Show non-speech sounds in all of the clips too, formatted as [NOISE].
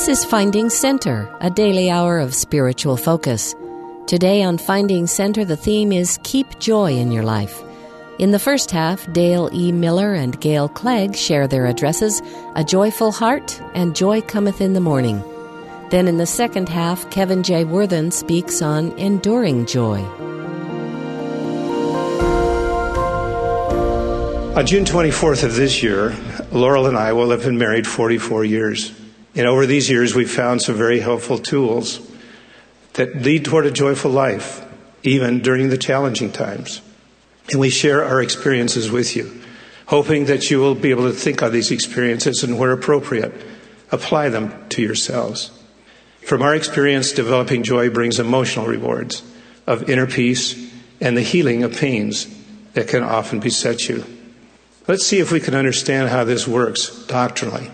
This is Finding Center, a daily hour of spiritual focus. Today on Finding Center, the theme is Keep Joy in Your Life. In the first half, Dale E. Miller and Gail Clegg share their addresses, A Joyful Heart and Joy Cometh in the Morning. Then in the second half, Kevin J. Worthen speaks on Enduring Joy. On June 24th of this year, Laurel and I will have been married 44 years. And over these years, we've found some very helpful tools that lead toward a joyful life, even during the challenging times. And we share our experiences with you, hoping that you will be able to think on these experiences and, where appropriate, apply them to yourselves. From our experience, developing joy brings emotional rewards of inner peace and the healing of pains that can often beset you. Let's see if we can understand how this works doctrinally.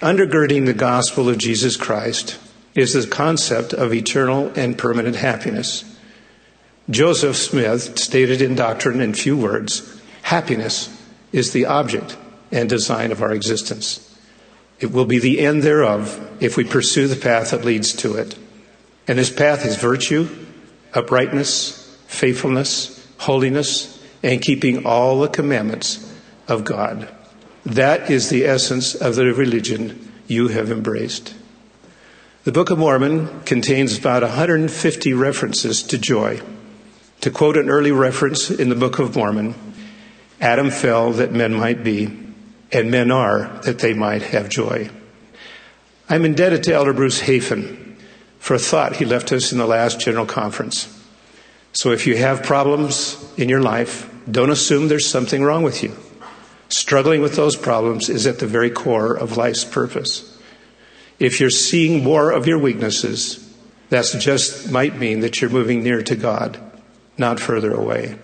Undergirding the gospel of Jesus Christ is the concept of eternal and permanent happiness. Joseph Smith stated in doctrine in few words happiness is the object and design of our existence. It will be the end thereof if we pursue the path that leads to it. And this path is virtue, uprightness, faithfulness, holiness, and keeping all the commandments of God. That is the essence of the religion you have embraced. The Book of Mormon contains about 150 references to joy. To quote an early reference in the Book of Mormon, Adam fell that men might be, and men are that they might have joy. I'm indebted to Elder Bruce Hafen for a thought he left us in the last general conference. So if you have problems in your life, don't assume there's something wrong with you. Struggling with those problems is at the very core of life's purpose. If you're seeing more of your weaknesses, that just might mean that you're moving near to God, not further away.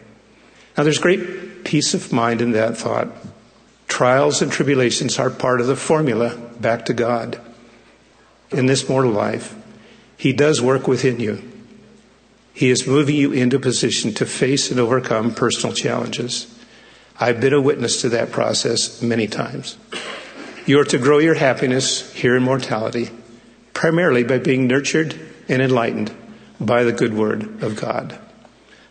Now, there's great peace of mind in that thought. Trials and tribulations are part of the formula back to God. In this mortal life, He does work within you. He is moving you into a position to face and overcome personal challenges. I've been a witness to that process many times. You are to grow your happiness here in mortality, primarily by being nurtured and enlightened by the good word of God.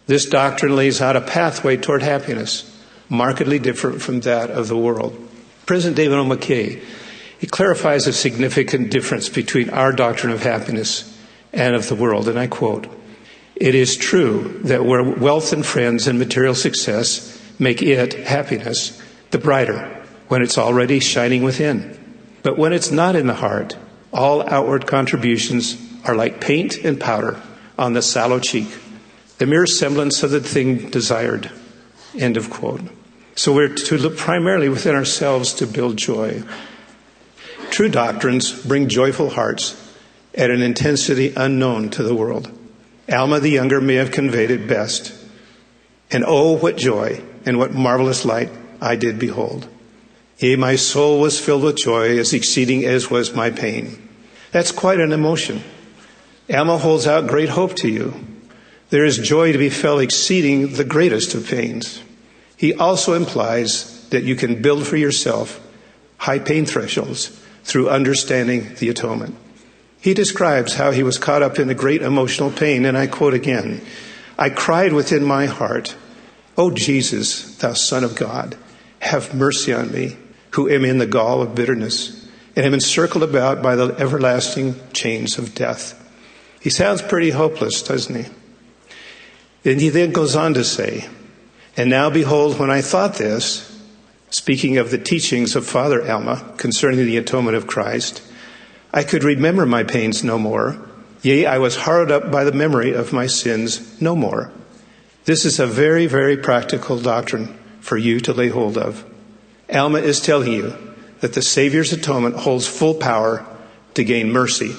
This doctrine lays out a pathway toward happiness, markedly different from that of the world. President David O. McKay, he clarifies a significant difference between our doctrine of happiness and of the world, and I quote, it is true that where wealth and friends and material success make it, happiness, the brighter when it's already shining within. But when it's not in the heart, all outward contributions are like paint and powder on the sallow cheek, the mere semblance of the thing desired. End of quote. So we're to look primarily within ourselves to build joy. True doctrines bring joyful hearts at an intensity unknown to the world. Alma the Younger may have conveyed it best. And oh, what joy and what marvelous light I did behold. Yea, my soul was filled with joy as exceeding as was my pain. That's quite an emotion. Alma holds out great hope to you. There is joy to be felt exceeding the greatest of pains. He also implies that you can build for yourself high pain thresholds through understanding the atonement. He describes how he was caught up in a great emotional pain, and I quote again I cried within my heart, O Jesus, thou Son of God, have mercy on me, who am in the gall of bitterness, and am encircled about by the everlasting chains of death. He sounds pretty hopeless, doesn't he? And he then goes on to say, And now behold, when I thought this, speaking of the teachings of Father Alma concerning the atonement of Christ, I could remember my pains no more. Yea, I was harrowed up by the memory of my sins no more. This is a very, very practical doctrine for you to lay hold of. Alma is telling you that the Savior's atonement holds full power to gain mercy,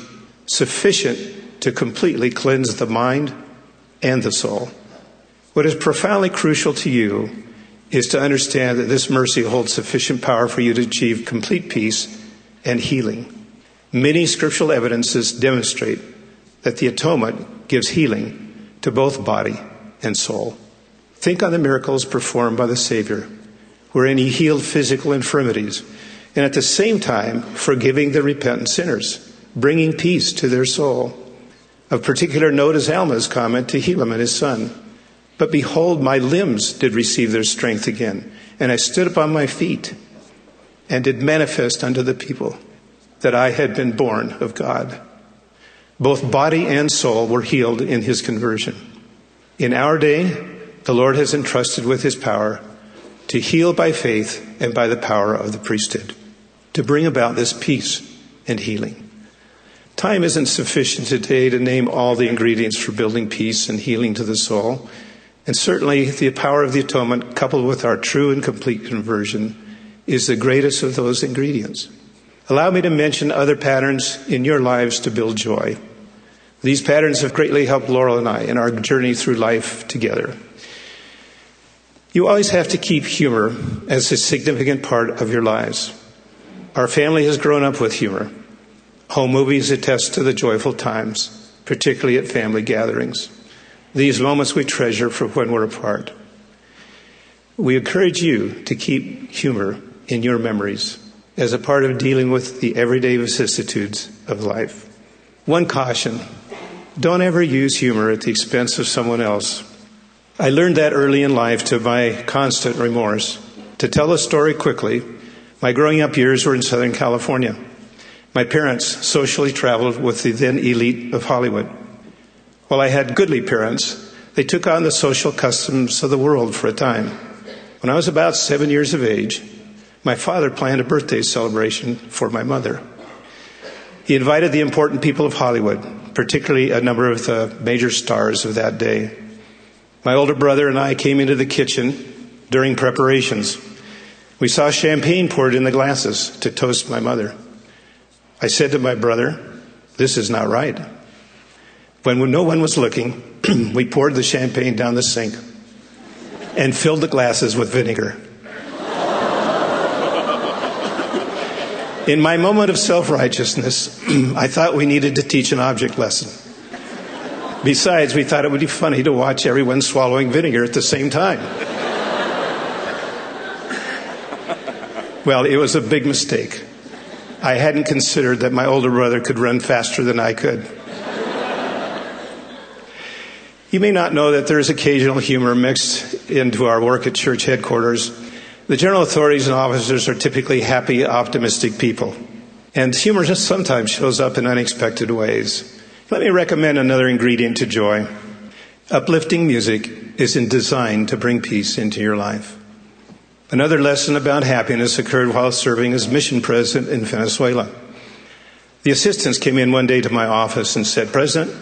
sufficient to completely cleanse the mind and the soul. What is profoundly crucial to you is to understand that this mercy holds sufficient power for you to achieve complete peace and healing. Many scriptural evidences demonstrate that the atonement gives healing to both body and soul. Think on the miracles performed by the Savior, wherein he healed physical infirmities and at the same time forgiving the repentant sinners, bringing peace to their soul. Of particular note is Alma's comment to Helaman his son. But behold, my limbs did receive their strength again, and I stood upon my feet, and did manifest unto the people that I had been born of God. Both body and soul were healed in his conversion. In our day, the Lord has entrusted with his power to heal by faith and by the power of the priesthood, to bring about this peace and healing. Time isn't sufficient today to name all the ingredients for building peace and healing to the soul. And certainly the power of the atonement, coupled with our true and complete conversion, is the greatest of those ingredients. Allow me to mention other patterns in your lives to build joy. These patterns have greatly helped Laurel and I in our journey through life together. You always have to keep humor as a significant part of your lives. Our family has grown up with humor. Home movies attest to the joyful times, particularly at family gatherings. These moments we treasure for when we're apart. We encourage you to keep humor in your memories as a part of dealing with the everyday vicissitudes of life. One caution don't ever use humor at the expense of someone else. I learned that early in life to my constant remorse. To tell a story quickly, my growing up years were in Southern California. My parents socially traveled with the then elite of Hollywood. While I had goodly parents, they took on the social customs of the world for a time. When I was about seven years of age, my father planned a birthday celebration for my mother. He invited the important people of Hollywood, particularly a number of the major stars of that day. My older brother and I came into the kitchen during preparations. We saw champagne poured in the glasses to toast my mother. I said to my brother, This is not right. When no one was looking, [CLEARS THROAT] we poured the champagne down the sink and filled the glasses with vinegar. In my moment of self righteousness, [CLEARS THROAT] I thought we needed to teach an object lesson. Besides, we thought it would be funny to watch everyone swallowing vinegar at the same time. Well, it was a big mistake. I hadn't considered that my older brother could run faster than I could. You may not know that there is occasional humor mixed into our work at church headquarters. The general authorities and officers are typically happy, optimistic people. And humor just sometimes shows up in unexpected ways. Let me recommend another ingredient to joy. Uplifting music is designed to bring peace into your life. Another lesson about happiness occurred while serving as mission president in Venezuela. The assistants came in one day to my office and said, President,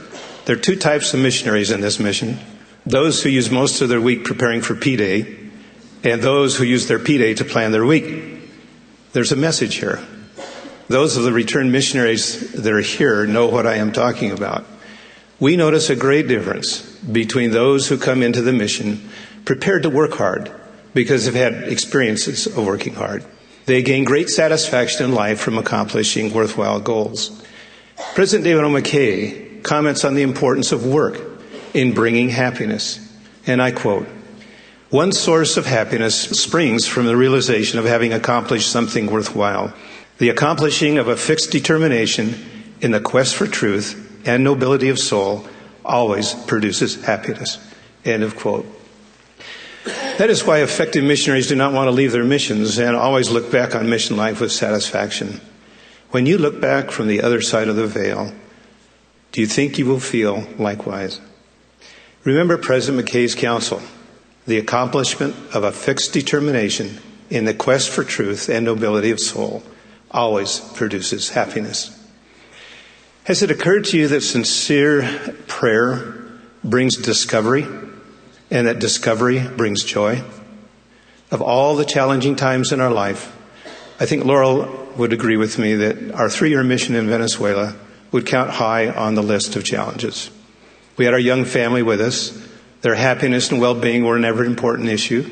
there are two types of missionaries in this mission those who use most of their week preparing for P Day, and those who use their P Day to plan their week. There's a message here. Those of the returned missionaries that are here know what I am talking about. We notice a great difference between those who come into the mission prepared to work hard because they've had experiences of working hard. They gain great satisfaction in life from accomplishing worthwhile goals. President David O. McKay comments on the importance of work in bringing happiness. And I quote, one source of happiness springs from the realization of having accomplished something worthwhile. The accomplishing of a fixed determination in the quest for truth and nobility of soul always produces happiness. End of quote. That is why effective missionaries do not want to leave their missions and always look back on mission life with satisfaction. When you look back from the other side of the veil, do you think you will feel likewise? Remember President McKay's counsel the accomplishment of a fixed determination in the quest for truth and nobility of soul always produces happiness. Has it occurred to you that sincere prayer brings discovery and that discovery brings joy? Of all the challenging times in our life, I think Laurel would agree with me that our three year mission in Venezuela would count high on the list of challenges. We had our young family with us. Their happiness and well being were an ever important issue,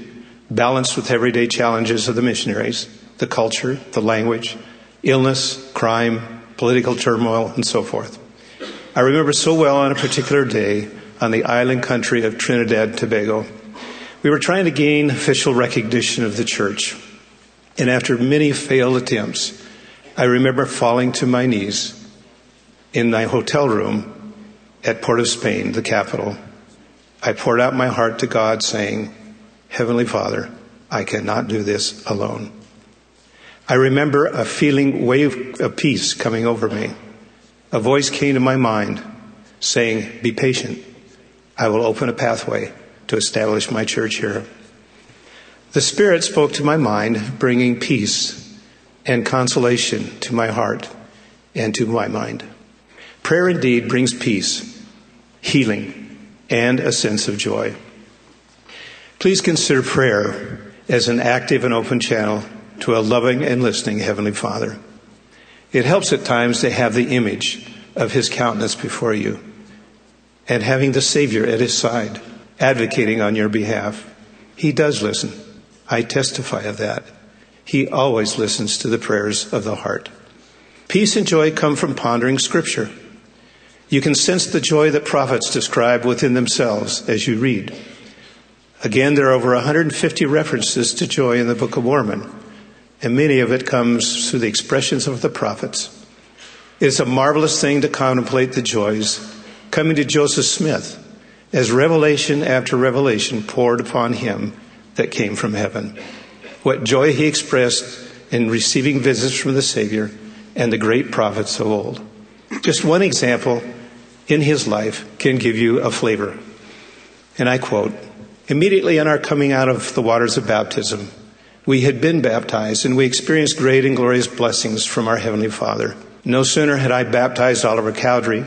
balanced with everyday challenges of the missionaries the culture, the language, illness, crime, political turmoil, and so forth. I remember so well on a particular day on the island country of Trinidad Tobago. We were trying to gain official recognition of the church. And after many failed attempts, I remember falling to my knees in my hotel room at Port of Spain, the capital. I poured out my heart to God, saying, Heavenly Father, I cannot do this alone. I remember a feeling wave of peace coming over me. A voice came to my mind saying, Be patient. I will open a pathway to establish my church here. The Spirit spoke to my mind, bringing peace and consolation to my heart and to my mind. Prayer indeed brings peace, healing, and a sense of joy. Please consider prayer as an active and open channel to a loving and listening Heavenly Father. It helps at times to have the image of His countenance before you and having the Savior at His side, advocating on your behalf. He does listen. I testify of that. He always listens to the prayers of the heart. Peace and joy come from pondering Scripture. You can sense the joy that prophets describe within themselves as you read. Again, there are over 150 references to joy in the Book of Mormon, and many of it comes through the expressions of the prophets. It is a marvelous thing to contemplate the joys coming to Joseph Smith as revelation after revelation poured upon him that came from heaven what joy he expressed in receiving visits from the Savior and the great prophets of old. Just one example in his life can give you a flavor. And I quote Immediately on our coming out of the waters of baptism, we had been baptized and we experienced great and glorious blessings from our Heavenly Father. No sooner had I baptized Oliver Cowdery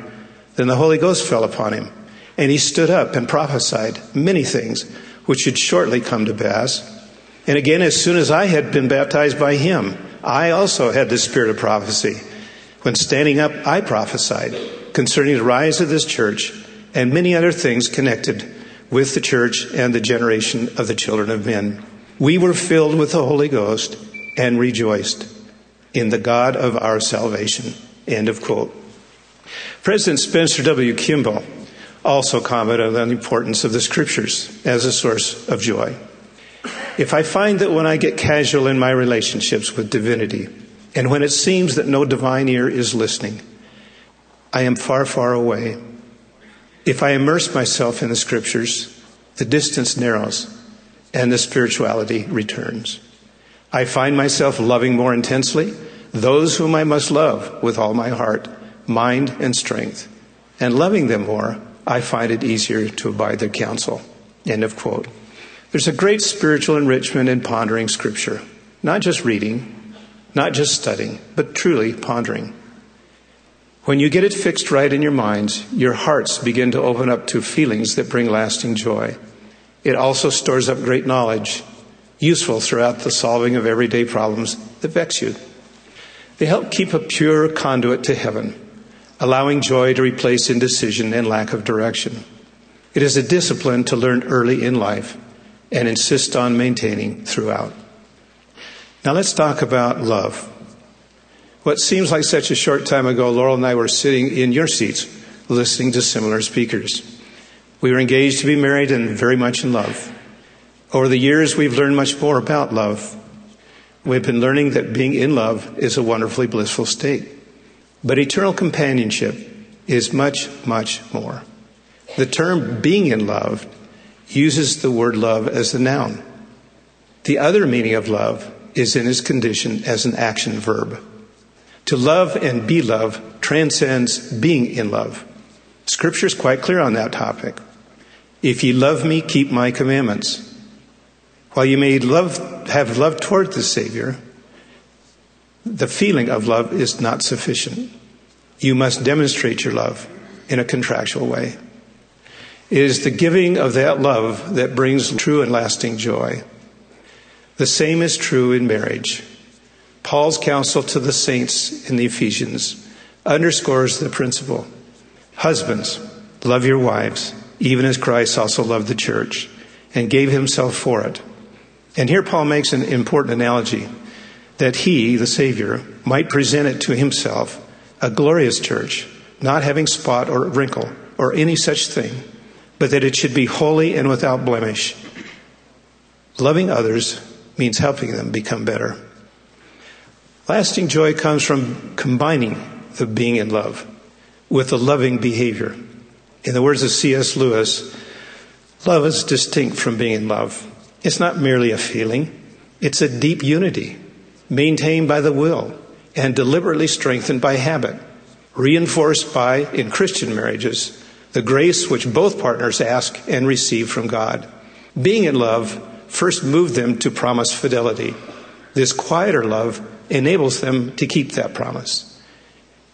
than the Holy Ghost fell upon him, and he stood up and prophesied many things which should shortly come to pass. And again, as soon as I had been baptized by him, I also had the spirit of prophecy. When standing up, I prophesied concerning the rise of this church and many other things connected with the church and the generation of the children of men. We were filled with the Holy Ghost and rejoiced in the God of our salvation. End of quote. President Spencer W. Kimball also commented on the importance of the scriptures as a source of joy. If I find that when I get casual in my relationships with divinity, and when it seems that no divine ear is listening, I am far, far away. If I immerse myself in the scriptures, the distance narrows and the spirituality returns. I find myself loving more intensely those whom I must love with all my heart, mind, and strength. And loving them more, I find it easier to abide their counsel. End of quote. There's a great spiritual enrichment in pondering Scripture, not just reading, not just studying, but truly pondering. When you get it fixed right in your minds, your hearts begin to open up to feelings that bring lasting joy. It also stores up great knowledge, useful throughout the solving of everyday problems that vex you. They help keep a pure conduit to heaven, allowing joy to replace indecision and lack of direction. It is a discipline to learn early in life and insist on maintaining throughout. Now let's talk about love. What seems like such a short time ago, Laurel and I were sitting in your seats listening to similar speakers. We were engaged to be married and very much in love. Over the years, we've learned much more about love. We've been learning that being in love is a wonderfully blissful state. But eternal companionship is much, much more. The term being in love uses the word love as a noun. The other meaning of love is in its condition as an action verb. To love and be loved transcends being in love. Scripture is quite clear on that topic. If ye love me, keep my commandments. While you may love, have love toward the Savior, the feeling of love is not sufficient. You must demonstrate your love in a contractual way. It is the giving of that love that brings true and lasting joy. The same is true in marriage. Paul's counsel to the saints in the Ephesians underscores the principle. Husbands, love your wives, even as Christ also loved the church and gave himself for it. And here Paul makes an important analogy that he, the Savior, might present it to himself a glorious church, not having spot or wrinkle or any such thing but that it should be holy and without blemish. Loving others means helping them become better. Lasting joy comes from combining the being in love with the loving behavior. In the words of C.S. Lewis, love is distinct from being in love. It's not merely a feeling, it's a deep unity maintained by the will and deliberately strengthened by habit, reinforced by, in Christian marriages, the grace which both partners ask and receive from God. Being in love first moved them to promise fidelity. This quieter love enables them to keep that promise.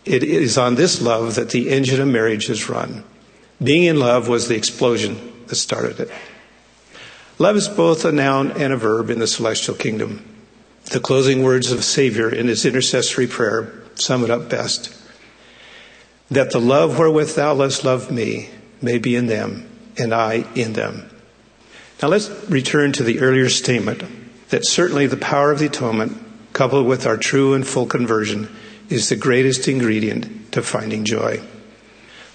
It is on this love that the engine of marriage is run. Being in love was the explosion that started it. Love is both a noun and a verb in the celestial kingdom. The closing words of Savior in his intercessory prayer sum it up best. That the love wherewith thou hast loved me may be in them, and I in them. Now let's return to the earlier statement that certainly the power of the atonement, coupled with our true and full conversion, is the greatest ingredient to finding joy.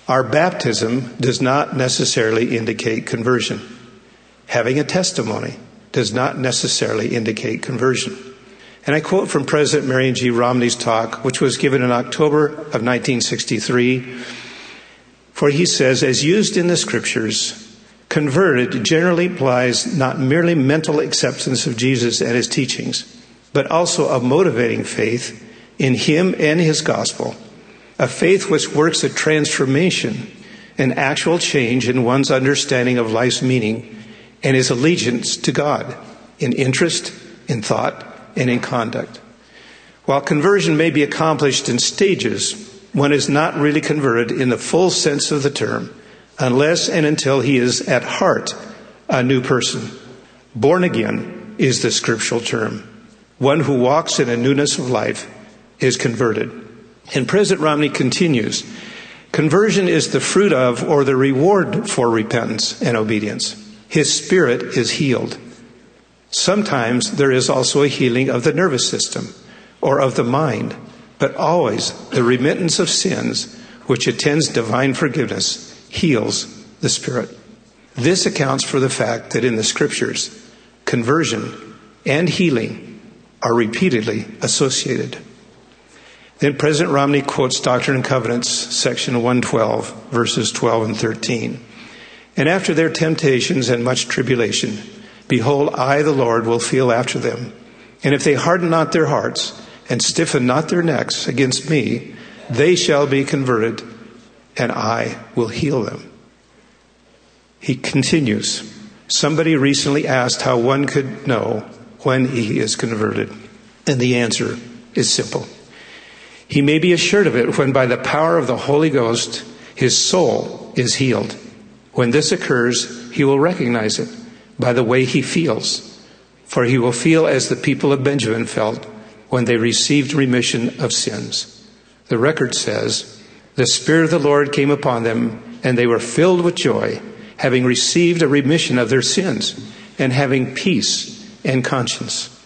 Our baptism does not necessarily indicate conversion. Having a testimony does not necessarily indicate conversion. And I quote from President Marion G. Romney's talk, which was given in October of 1963, for he says, as used in the scriptures, converted generally implies not merely mental acceptance of Jesus and his teachings, but also a motivating faith in him and his gospel, a faith which works a transformation, an actual change in one's understanding of life's meaning and his allegiance to God in interest, in thought, and in conduct. While conversion may be accomplished in stages, one is not really converted in the full sense of the term unless and until he is at heart a new person. Born again is the scriptural term. One who walks in a newness of life is converted. And President Romney continues Conversion is the fruit of or the reward for repentance and obedience his spirit is healed. Sometimes there is also a healing of the nervous system or of the mind, but always the remittance of sins, which attends divine forgiveness, heals the spirit. This accounts for the fact that in the scriptures, conversion and healing are repeatedly associated. Then President Romney quotes Doctrine and Covenants, section 112, verses 12 and 13. And after their temptations and much tribulation, behold, I, the Lord, will feel after them. And if they harden not their hearts and stiffen not their necks against me, they shall be converted, and I will heal them. He continues. Somebody recently asked how one could know when he is converted. And the answer is simple. He may be assured of it when, by the power of the Holy Ghost, his soul is healed. When this occurs, he will recognize it by the way he feels, for he will feel as the people of Benjamin felt when they received remission of sins. The record says, The Spirit of the Lord came upon them, and they were filled with joy, having received a remission of their sins, and having peace and conscience.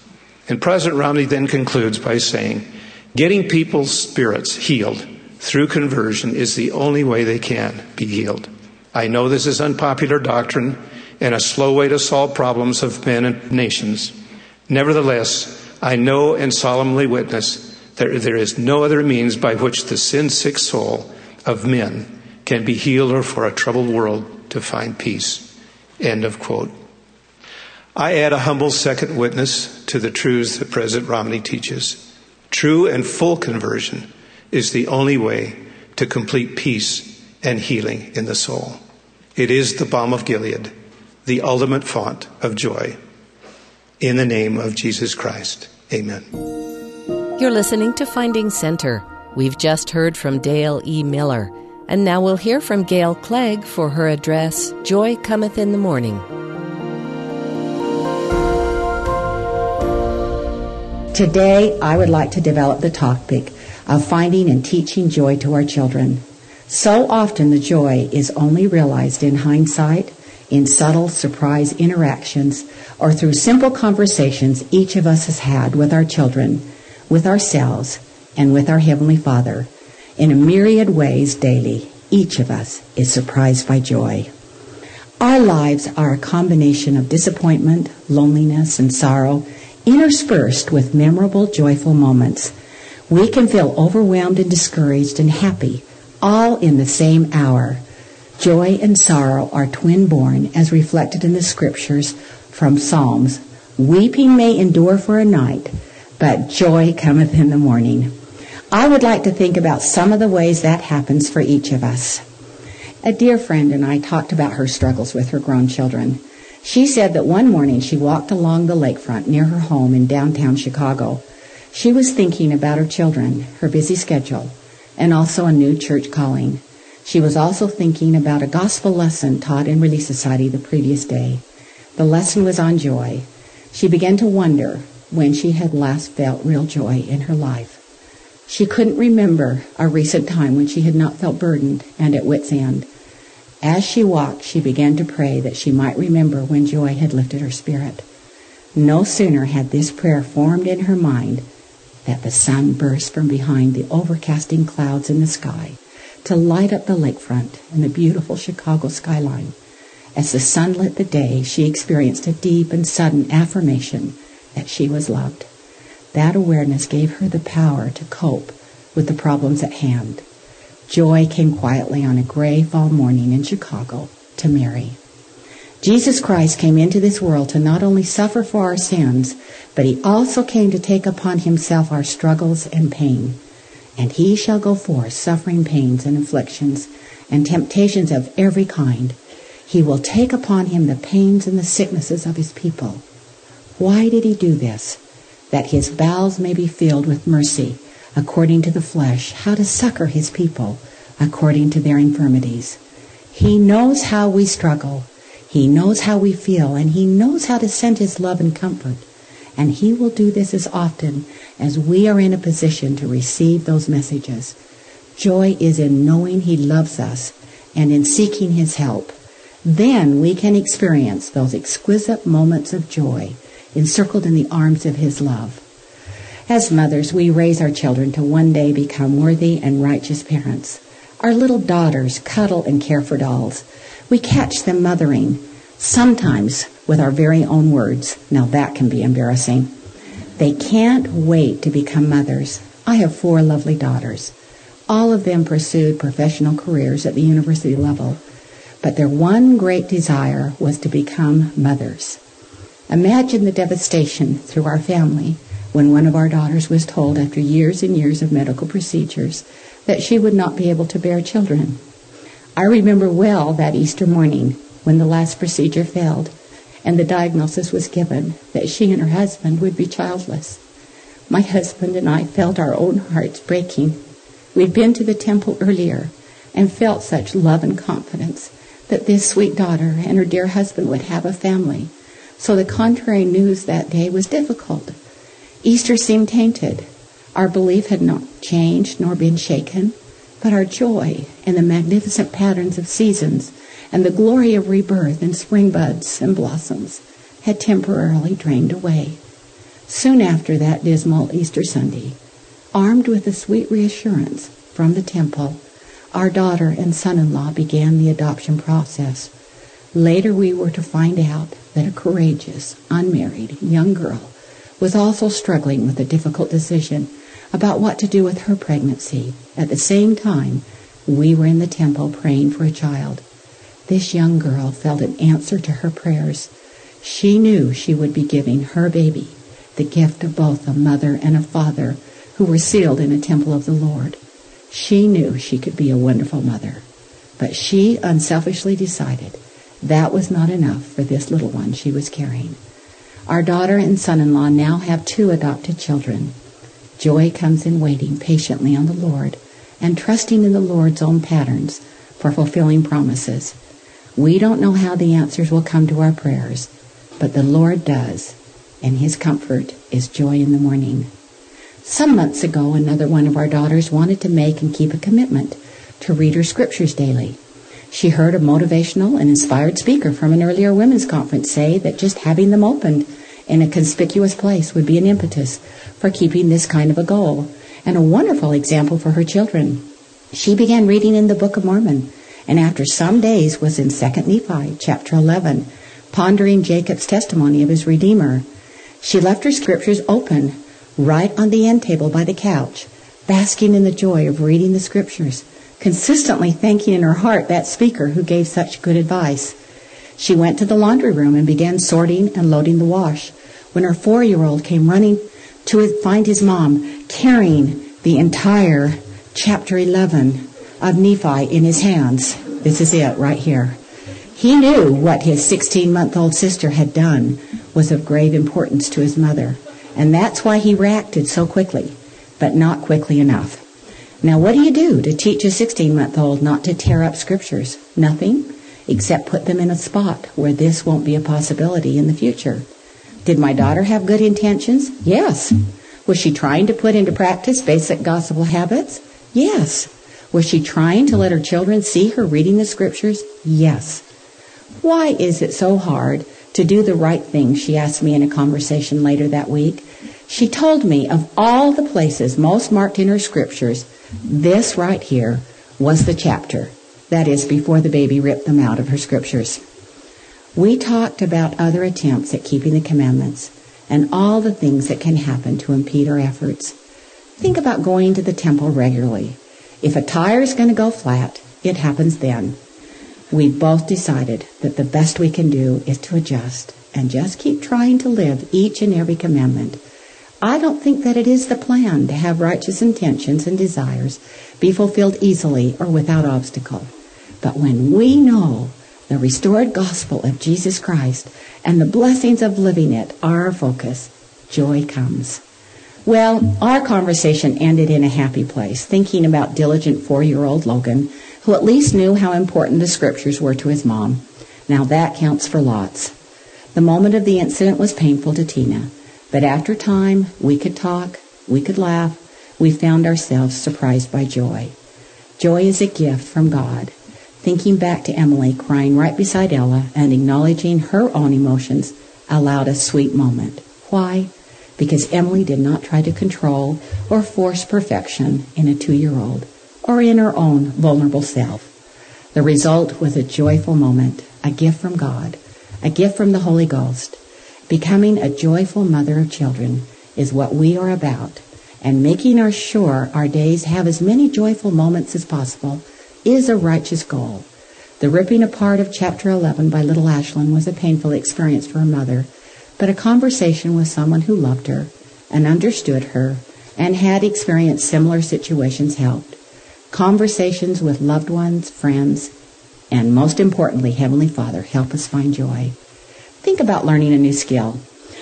And President Romney then concludes by saying, Getting people's spirits healed through conversion is the only way they can be healed. I know this is unpopular doctrine and a slow way to solve problems of men and nations. Nevertheless, I know and solemnly witness that there is no other means by which the sin sick soul of men can be healed or for a troubled world to find peace. End of quote. I add a humble second witness to the truths that President Romney teaches. True and full conversion is the only way to complete peace and healing in the soul. It is the balm of Gilead, the ultimate font of joy. In the name of Jesus Christ, amen. You're listening to Finding Center. We've just heard from Dale E. Miller, and now we'll hear from Gail Clegg for her address, Joy Cometh in the Morning. Today, I would like to develop the topic of finding and teaching joy to our children. So often the joy is only realized in hindsight, in subtle surprise interactions, or through simple conversations each of us has had with our children, with ourselves, and with our Heavenly Father. In a myriad ways daily, each of us is surprised by joy. Our lives are a combination of disappointment, loneliness, and sorrow, interspersed with memorable, joyful moments We can feel overwhelmed and discouraged and happy all in the same hour. Joy and sorrow are twin born as reflected in the scriptures from Psalms. Weeping may endure for a night, but joy cometh in the morning. I would like to think about some of the ways that happens for each of us. A dear friend and I talked about her struggles with her grown children. She said that one morning she walked along the lakefront near her home in downtown Chicago. She was thinking about her children, her busy schedule, and also a new church calling. She was also thinking about a gospel lesson taught in Relief Society the previous day. The lesson was on joy. She began to wonder when she had last felt real joy in her life. She couldn't remember a recent time when she had not felt burdened and at wit's end. As she walked, she began to pray that she might remember when joy had lifted her spirit. No sooner had this prayer formed in her mind that the sun burst from behind the overcasting clouds in the sky to light up the lakefront and the beautiful Chicago skyline. As the sun lit the day, she experienced a deep and sudden affirmation that she was loved. That awareness gave her the power to cope with the problems at hand. Joy came quietly on a gray fall morning in Chicago to Mary. Jesus Christ came into this world to not only suffer for our sins, but he also came to take upon himself our struggles and pain. And he shall go forth suffering pains and afflictions and temptations of every kind he will take upon him the pains and the sicknesses of his people. Why did he do this? That his bowels may be filled with mercy, according to the flesh, how to succor his people, according to their infirmities. He knows how we struggle. He knows how we feel, and he knows how to send his love and comfort. And he will do this as often as we are in a position to receive those messages. Joy is in knowing he loves us and in seeking his help. Then we can experience those exquisite moments of joy encircled in the arms of His love. As mothers, we raise our children to one day become worthy and righteous parents. Our little daughters cuddle and care for dolls. We catch them mothering, sometimes with our very own words. Now that can be embarrassing. They can't wait to become mothers. I have four lovely daughters. All of them pursued professional careers at the university level but their one great desire was to become mothers. Imagine the devastation through our family when one of our daughters was told after years and years of medical procedures that she would not be able to bear children. I remember well that Easter morning when the last procedure failed and the diagnosis was given that she and her husband would be childless. My husband and I felt our own hearts breaking. We'd been to the temple earlier and felt such love and confidence that this sweet daughter and her dear husband would have a family. So the contrary news that day was difficult. Easter seemed tainted. Our belief had not changed nor been shaken, but our joy in the magnificent patterns of seasons and the glory of rebirth in spring buds and blossoms had temporarily drained away. Soon after that dismal Easter Sunday, armed with a sweet reassurance from the temple our daughter and son-in-law began the adoption process. Later we were to find out that a courageous, unmarried young girl was also struggling with a difficult decision about what to do with her pregnancy. At the same time, we were in the temple praying for a child. This young girl felt an answer to her prayers. She knew she would be giving her baby the gift of both a mother and a father who were sealed in a temple of the Lord. She knew she could be a wonderful mother, but she unselfishly decided that was not enough for this little one she was carrying. Our daughter and son-in-law now have two adopted children. Joy comes in waiting patiently on the Lord and trusting in the Lord's own patterns for fulfilling promises. We don't know how the answers will come to our prayers, but the Lord does, and his comfort is joy in the morning. Some months ago, another one of our daughters wanted to make and keep a commitment to read her scriptures daily. She heard a motivational and inspired speaker from an earlier women's conference say that just having them opened in a conspicuous place would be an impetus for keeping this kind of a goal and a wonderful example for her children. She began reading in the Book of Mormon and after some days was in 2 Nephi chapter 11, pondering Jacob's testimony of his Redeemer. She left her scriptures open right on the end table by the couch basking in the joy of reading the scriptures, consistently thanking in her heart that speaker who gave such good advice. She went to the laundry room and began sorting and loading the wash when her four-year-old came running to find his mom carrying the entire chapter 11 of Nephi in his hands. This is it right here. He knew what his 16 month old sister had done was of grave importance to his mother, and that's why he reacted so quickly, but not quickly enough. Now, what do you do to teach a 16 month old not to tear up scriptures? Nothing, except put them in a spot where this won't be a possibility in the future. Did my daughter have good intentions? Yes. Was she trying to put into practice basic gospel habits? Yes. Was she trying to let her children see her reading the scriptures? Yes. Why is it so hard to do the right thing? She asked me in a conversation later that week. She told me of all the places most marked in her scriptures, this right here was the chapter. That is, before the baby ripped them out of her scriptures. We talked about other attempts at keeping the commandments and all the things that can happen to impede our efforts. Think about going to the temple regularly. If a tire is going to go flat, it happens then. We both decided that the best we can do is to adjust and just keep trying to live each and every commandment. I don't think that it is the plan to have righteous intentions and desires be fulfilled easily or without obstacle. But when we know the restored gospel of Jesus Christ and the blessings of living it are our focus, joy comes. Well, our conversation ended in a happy place, thinking about diligent four-year-old Logan, who at least knew how important the scriptures were to his mom. Now that counts for lots. The moment of the incident was painful to Tina, but after time, we could talk, we could laugh, we found ourselves surprised by joy. Joy is a gift from God. Thinking back to Emily crying right beside Ella and acknowledging her own emotions allowed a sweet moment. Why? because Emily did not try to control or force perfection in a two-year-old or in her own vulnerable self. The result was a joyful moment, a gift from God, a gift from the Holy Ghost. Becoming a joyful mother of children is what we are about, and making our sure our days have as many joyful moments as possible is a righteous goal. The ripping apart of chapter 11 by little Ashlyn was a painful experience for her mother, but a conversation with someone who loved her and understood her and had experienced similar situations helped. Conversations with loved ones, friends, and most importantly, Heavenly Father help us find joy. Think about learning a new skill.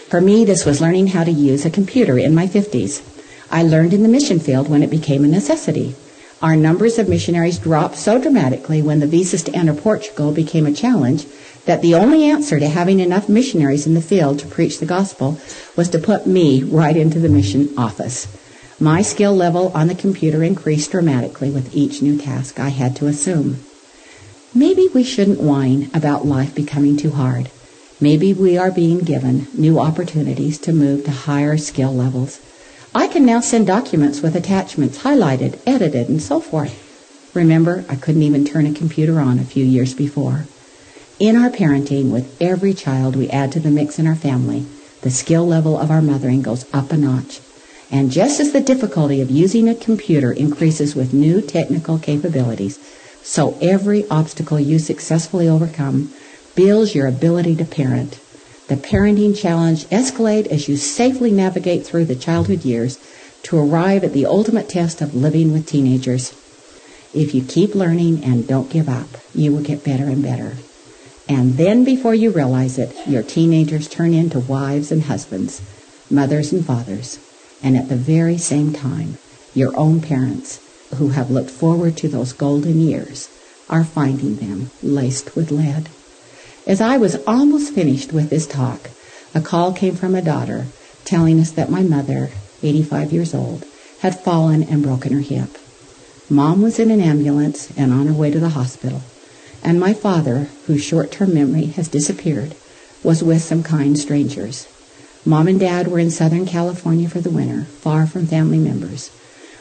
For me, this was learning how to use a computer in my 50s. I learned in the mission field when it became a necessity. Our numbers of missionaries dropped so dramatically when the visas to enter Portugal became a challenge that the only answer to having enough missionaries in the field to preach the gospel was to put me right into the mission office. My skill level on the computer increased dramatically with each new task I had to assume. Maybe we shouldn't whine about life becoming too hard. Maybe we are being given new opportunities to move to higher skill levels. I can now send documents with attachments highlighted, edited, and so forth. Remember, I couldn't even turn a computer on a few years before. In our parenting, with every child we add to the mix in our family, the skill level of our mothering goes up a notch. And just as the difficulty of using a computer increases with new technical capabilities, so every obstacle you successfully overcome builds your ability to parent. The parenting challenge escalates as you safely navigate through the childhood years to arrive at the ultimate test of living with teenagers. If you keep learning and don't give up, you will get better and better. And then before you realize it, your teenagers turn into wives and husbands, mothers and fathers, and at the very same time, your own parents, who have looked forward to those golden years, are finding them laced with lead. As I was almost finished with this talk, a call came from a daughter telling us that my mother, 85 years old, had fallen and broken her hip. Mom was in an ambulance and on her way to the hospital and my father, whose short-term memory has disappeared, was with some kind strangers. Mom and Dad were in Southern California for the winter, far from family members.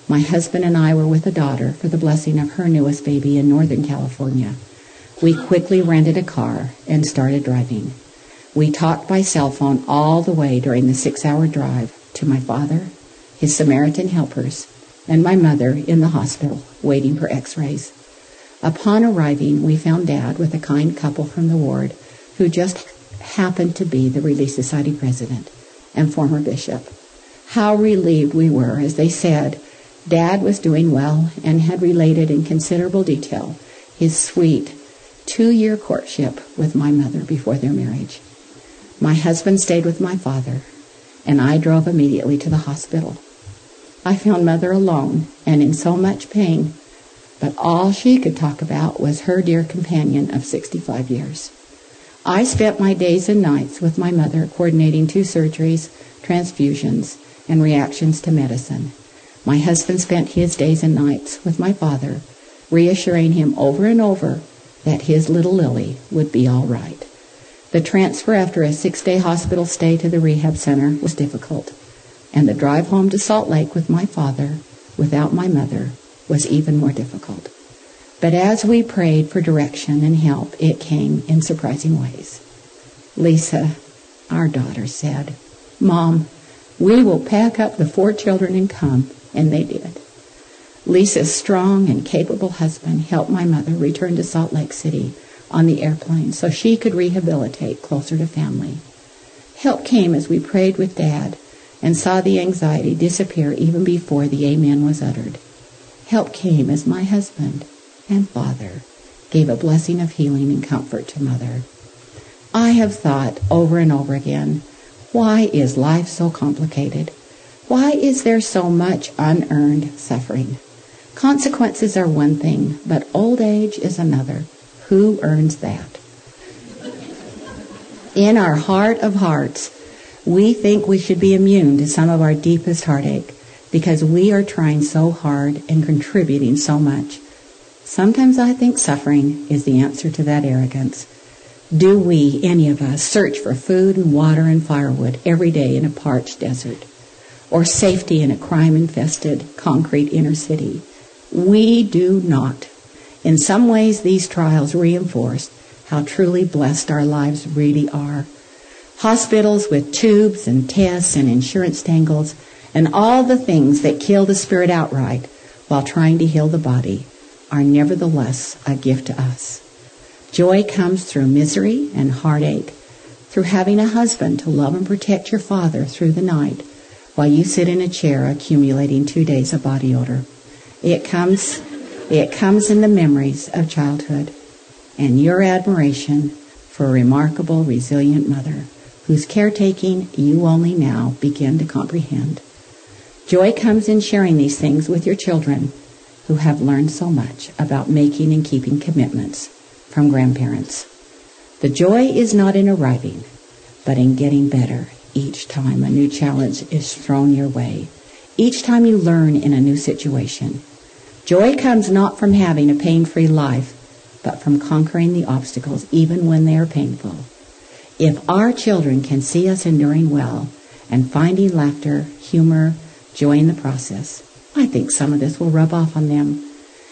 My husband and I were with a daughter for the blessing of her newest baby in Northern California. We quickly rented a car and started driving. We talked by cell phone all the way during the six-hour drive to my father, his Samaritan helpers, and my mother in the hospital waiting for x-rays. Upon arriving, we found Dad with a kind couple from the ward who just happened to be the Relief Society president and former bishop. How relieved we were as they said Dad was doing well and had related in considerable detail his sweet two-year courtship with my mother before their marriage. My husband stayed with my father, and I drove immediately to the hospital. I found mother alone and in so much pain, but all she could talk about was her dear companion of 65 years. I spent my days and nights with my mother coordinating two surgeries, transfusions, and reactions to medicine. My husband spent his days and nights with my father, reassuring him over and over that his little Lily would be all right. The transfer after a six day hospital stay to the rehab center was difficult, and the drive home to Salt Lake with my father, without my mother, was even more difficult. But as we prayed for direction and help, it came in surprising ways. Lisa, our daughter, said, Mom, we will pack up the four children and come, and they did. Lisa's strong and capable husband helped my mother return to Salt Lake City on the airplane so she could rehabilitate closer to family. Help came as we prayed with Dad and saw the anxiety disappear even before the amen was uttered. Help came as my husband and father gave a blessing of healing and comfort to Mother. I have thought over and over again, why is life so complicated? Why is there so much unearned suffering? Consequences are one thing, but old age is another. Who earns that? In our heart of hearts, we think we should be immune to some of our deepest heartache because we are trying so hard and contributing so much. Sometimes I think suffering is the answer to that arrogance. Do we, any of us, search for food and water and firewood every day in a parched desert? Or safety in a crime infested concrete inner city? We do not. In some ways, these trials reinforce how truly blessed our lives really are. Hospitals with tubes and tests and insurance tangles and all the things that kill the spirit outright while trying to heal the body are nevertheless a gift to us. Joy comes through misery and heartache, through having a husband to love and protect your father through the night while you sit in a chair accumulating two days of body odor. It comes, it comes in the memories of childhood and your admiration for a remarkable, resilient mother whose caretaking you only now begin to comprehend. Joy comes in sharing these things with your children who have learned so much about making and keeping commitments from grandparents. The joy is not in arriving, but in getting better each time a new challenge is thrown your way, each time you learn in a new situation. Joy comes not from having a pain-free life, but from conquering the obstacles even when they are painful. If our children can see us enduring well and finding laughter, humor, joy in the process, I think some of this will rub off on them.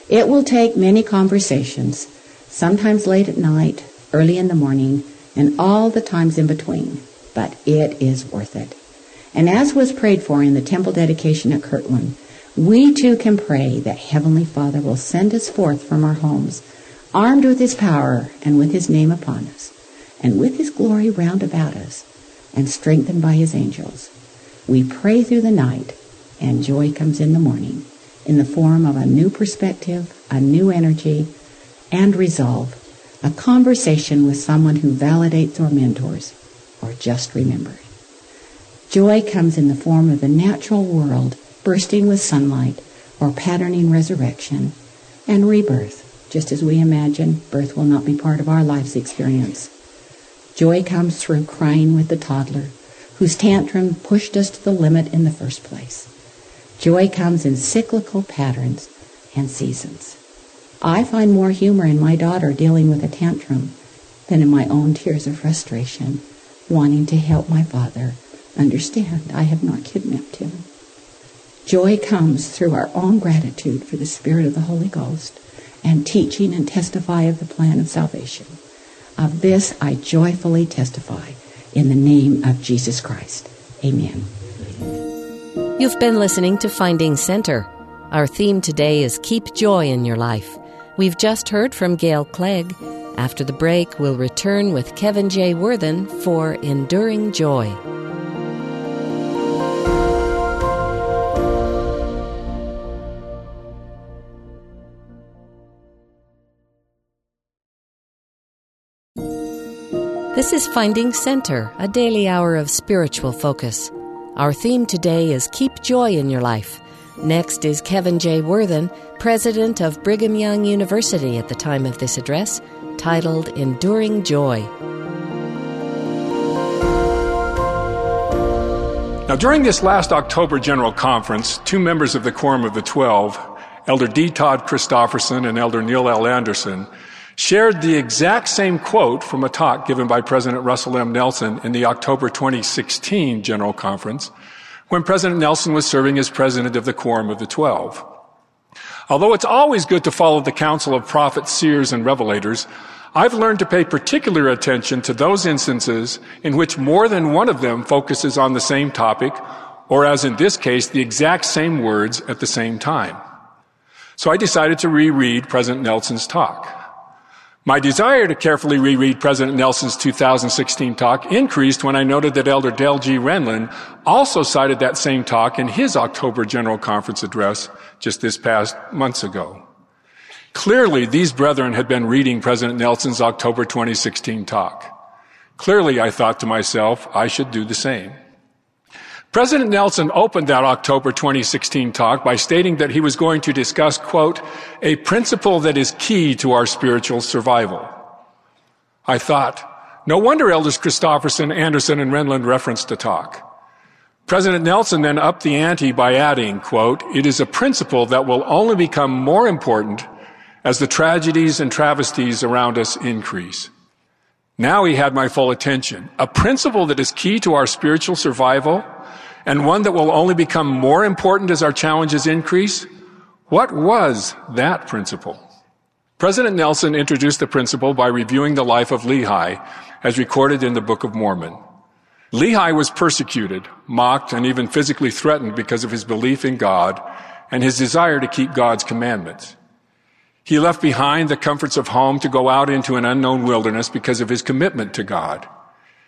It will take many conversations, sometimes late at night, early in the morning, and all the times in between, but it is worth it. And as was prayed for in the temple dedication at Kirtland, we too can pray that Heavenly Father will send us forth from our homes, armed with His power and with His name upon us, and with His glory round about us, and strengthened by His angels. We pray through the night, and joy comes in the morning, in the form of a new perspective, a new energy, and resolve, a conversation with someone who validates or mentors, or just remembers. Joy comes in the form of the natural world bursting with sunlight, or patterning resurrection, and rebirth, just as we imagine birth will not be part of our life's experience. Joy comes through crying with the toddler, whose tantrum pushed us to the limit in the first place. Joy comes in cyclical patterns and seasons. I find more humor in my daughter dealing with a tantrum than in my own tears of frustration, wanting to help my father understand I have not kidnapped him. Joy comes through our own gratitude for the Spirit of the Holy Ghost and teaching and testify of the plan of salvation. Of this I joyfully testify in the name of Jesus Christ. Amen. You've been listening to Finding Center. Our theme today is Keep Joy in Your Life. We've just heard from Gayle Clegg. After the break, we'll return with Kevin J. Worthen for Enduring Joy. This is Finding Center, a daily hour of spiritual focus. Our theme today is Keep Joy in Your Life. Next is Kevin J. Worthen, president of Brigham Young University at the time of this address, titled Enduring Joy. Now, during this last October General Conference, two members of the Quorum of the Twelve, Elder D. Todd Christofferson and Elder Neil L. Andersen, shared the exact same quote from a talk given by President Russell M. Nelson in the October 2016 General Conference when President Nelson was serving as president of the Quorum of the Twelve. Although it's always good to follow the counsel of prophets, seers, and revelators, I've learned to pay particular attention to those instances in which more than one of them focuses on the same topic, or as in this case, the exact same words at the same time. So I decided to reread President Nelson's talk. My desire to carefully reread President Nelson's 2016 talk increased when I noted that Elder Dale G. Renlund also cited that same talk in his October General Conference address just this past months ago. Clearly, these brethren had been reading President Nelson's October 2016 talk. Clearly, I thought to myself, I should do the same. President Nelson opened that October 2016 talk by stating that he was going to discuss, quote, a principle that is key to our spiritual survival. I thought, no wonder Elders Christofferson, Andersen, and Renlund referenced the talk. President Nelson then upped the ante by adding, quote, it is a principle that will only become more important as the tragedies and travesties around us increase. Now he had my full attention. A principle that is key to our spiritual survival and one that will only become more important as our challenges increase? What was that principle? President Nelson introduced the principle by reviewing the life of Lehi as recorded in the Book of Mormon. Lehi was persecuted, mocked, and even physically threatened because of his belief in God and his desire to keep God's commandments. He left behind the comforts of home to go out into an unknown wilderness because of his commitment to God.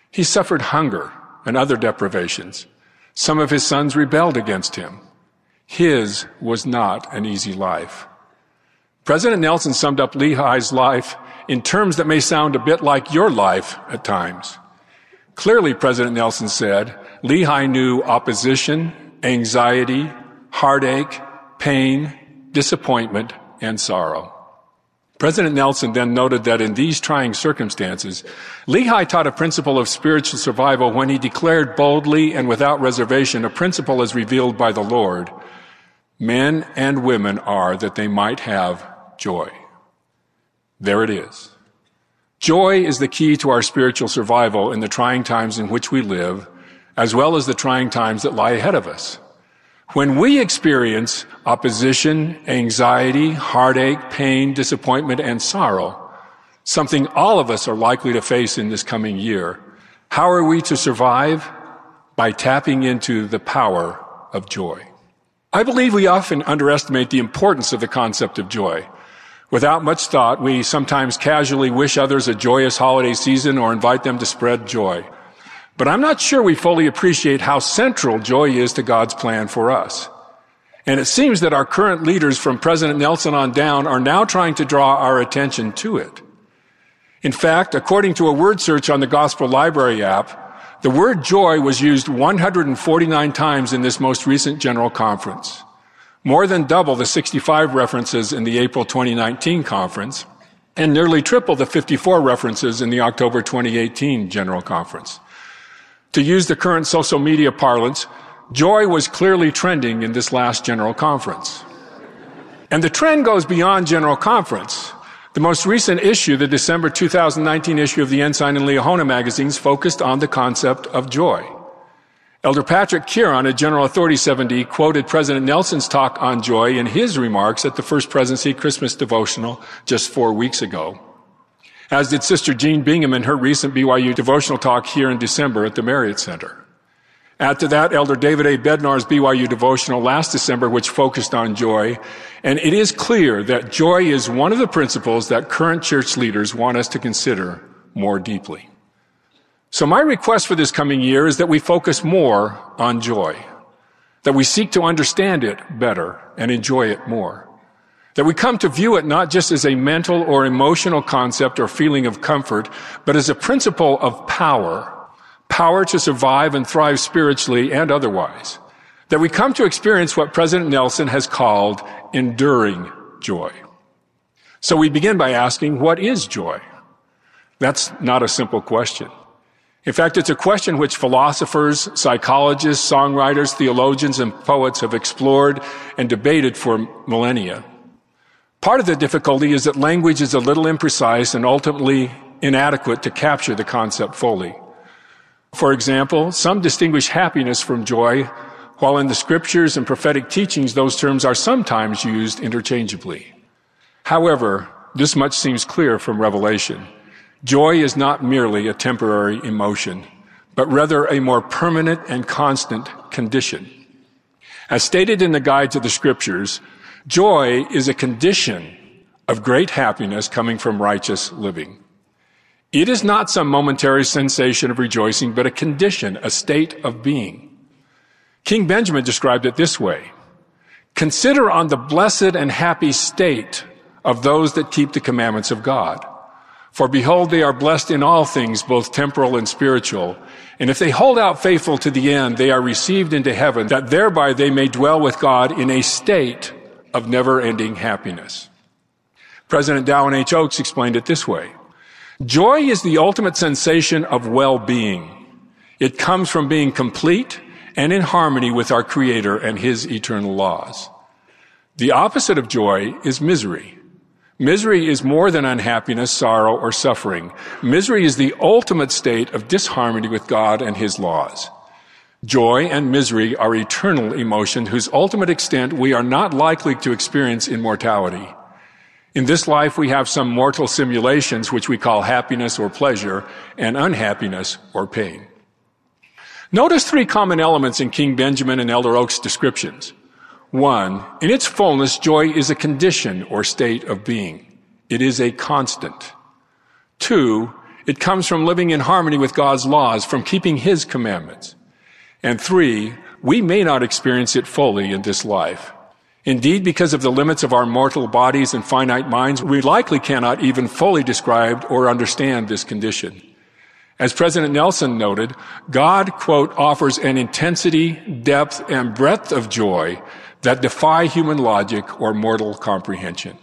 He suffered hunger and other deprivations. Some of his sons rebelled against him. His was not an easy life. President Nelson summed up Lehi's life in terms that may sound a bit like your life at times. Clearly, President Nelson said, Lehi knew opposition, anxiety, heartache, pain, disappointment, and sorrow. President Nelson then noted that in these trying circumstances, Lehi taught a principle of spiritual survival when he declared boldly and without reservation a principle as revealed by the Lord. Men and women are that they might have joy. There it is. Joy is the key to our spiritual survival in the trying times in which we live, as well as the trying times that lie ahead of us. When we experience opposition, anxiety, heartache, pain, disappointment, and sorrow, something all of us are likely to face in this coming year, how are we to survive? By tapping into the power of joy. I believe we often underestimate the importance of the concept of joy. Without much thought, we sometimes casually wish others a joyous holiday season or invite them to spread joy. But I'm not sure we fully appreciate how central joy is to God's plan for us. And it seems that our current leaders from President Nelson on down are now trying to draw our attention to it. In fact, according to a word search on the Gospel Library app, the word joy was used 149 times in this most recent General Conference, more than double the 65 references in the April 2019 conference, and nearly triple the 54 references in the October 2018 General Conference. To use the current social media parlance, joy was clearly trending in this last General Conference. And the trend goes beyond General Conference. The most recent issue, the December 2019 issue of the Ensign and Liahona magazines, focused on the concept of joy. Elder Patrick Kearon at General Authority Seventy quoted President Nelson's talk on joy in his remarks at the First Presidency Christmas devotional just four weeks ago as did Sister Jean Bingham in her recent BYU devotional talk here in December at the Marriott Center. Add to that Elder David A. Bednar's BYU devotional last December, which focused on joy. And it is clear that joy is one of the principles that current church leaders want us to consider more deeply. So my request for this coming year is that we focus more on joy, that we seek to understand it better and enjoy it more, that we come to view it not just as a mental or emotional concept or feeling of comfort, but as a principle of power, power to survive and thrive spiritually and otherwise, that we come to experience what President Nelson has called enduring joy. So we begin by asking, what is joy? That's not a simple question. In fact, it's a question which philosophers, psychologists, songwriters, theologians, and poets have explored and debated for millennia. Part of the difficulty is that language is a little imprecise and ultimately inadequate to capture the concept fully. For example, some distinguish happiness from joy, while in the scriptures and prophetic teachings those terms are sometimes used interchangeably. However, this much seems clear from Revelation. Joy is not merely a temporary emotion, but rather a more permanent and constant condition. As stated in the guide to the scriptures, joy is a condition of great happiness coming from righteous living. It is not some momentary sensation of rejoicing, but a condition, a state of being. King Benjamin described it this way. Consider on the blessed and happy state of those that keep the commandments of God. For behold, they are blessed in all things, both temporal and spiritual. And if they hold out faithful to the end, they are received into heaven, that thereby they may dwell with God in a state of never ending happiness. President Dallin H. Oaks explained it this way. Joy is the ultimate sensation of well-being. It comes from being complete and in harmony with our Creator and His eternal laws. The opposite of joy is misery. Misery is more than unhappiness, sorrow, or suffering. Misery is the ultimate state of disharmony with God and His laws. Joy and misery are eternal emotions whose ultimate extent we are not likely to experience in mortality. In this life, we have some mortal simulations which we call happiness or pleasure and unhappiness or pain. Notice three common elements in King Benjamin and Elder Oaks' descriptions. One, in its fullness, joy is a condition or state of being. It is a constant. Two, it comes from living in harmony with God's laws, from keeping His commandments. And three, we may not experience it fully in this life. Indeed, because of the limits of our mortal bodies and finite minds, we likely cannot even fully describe or understand this condition. As President Nelson noted, God, quote, offers an intensity, depth, and breadth of joy that defy human logic or mortal comprehension.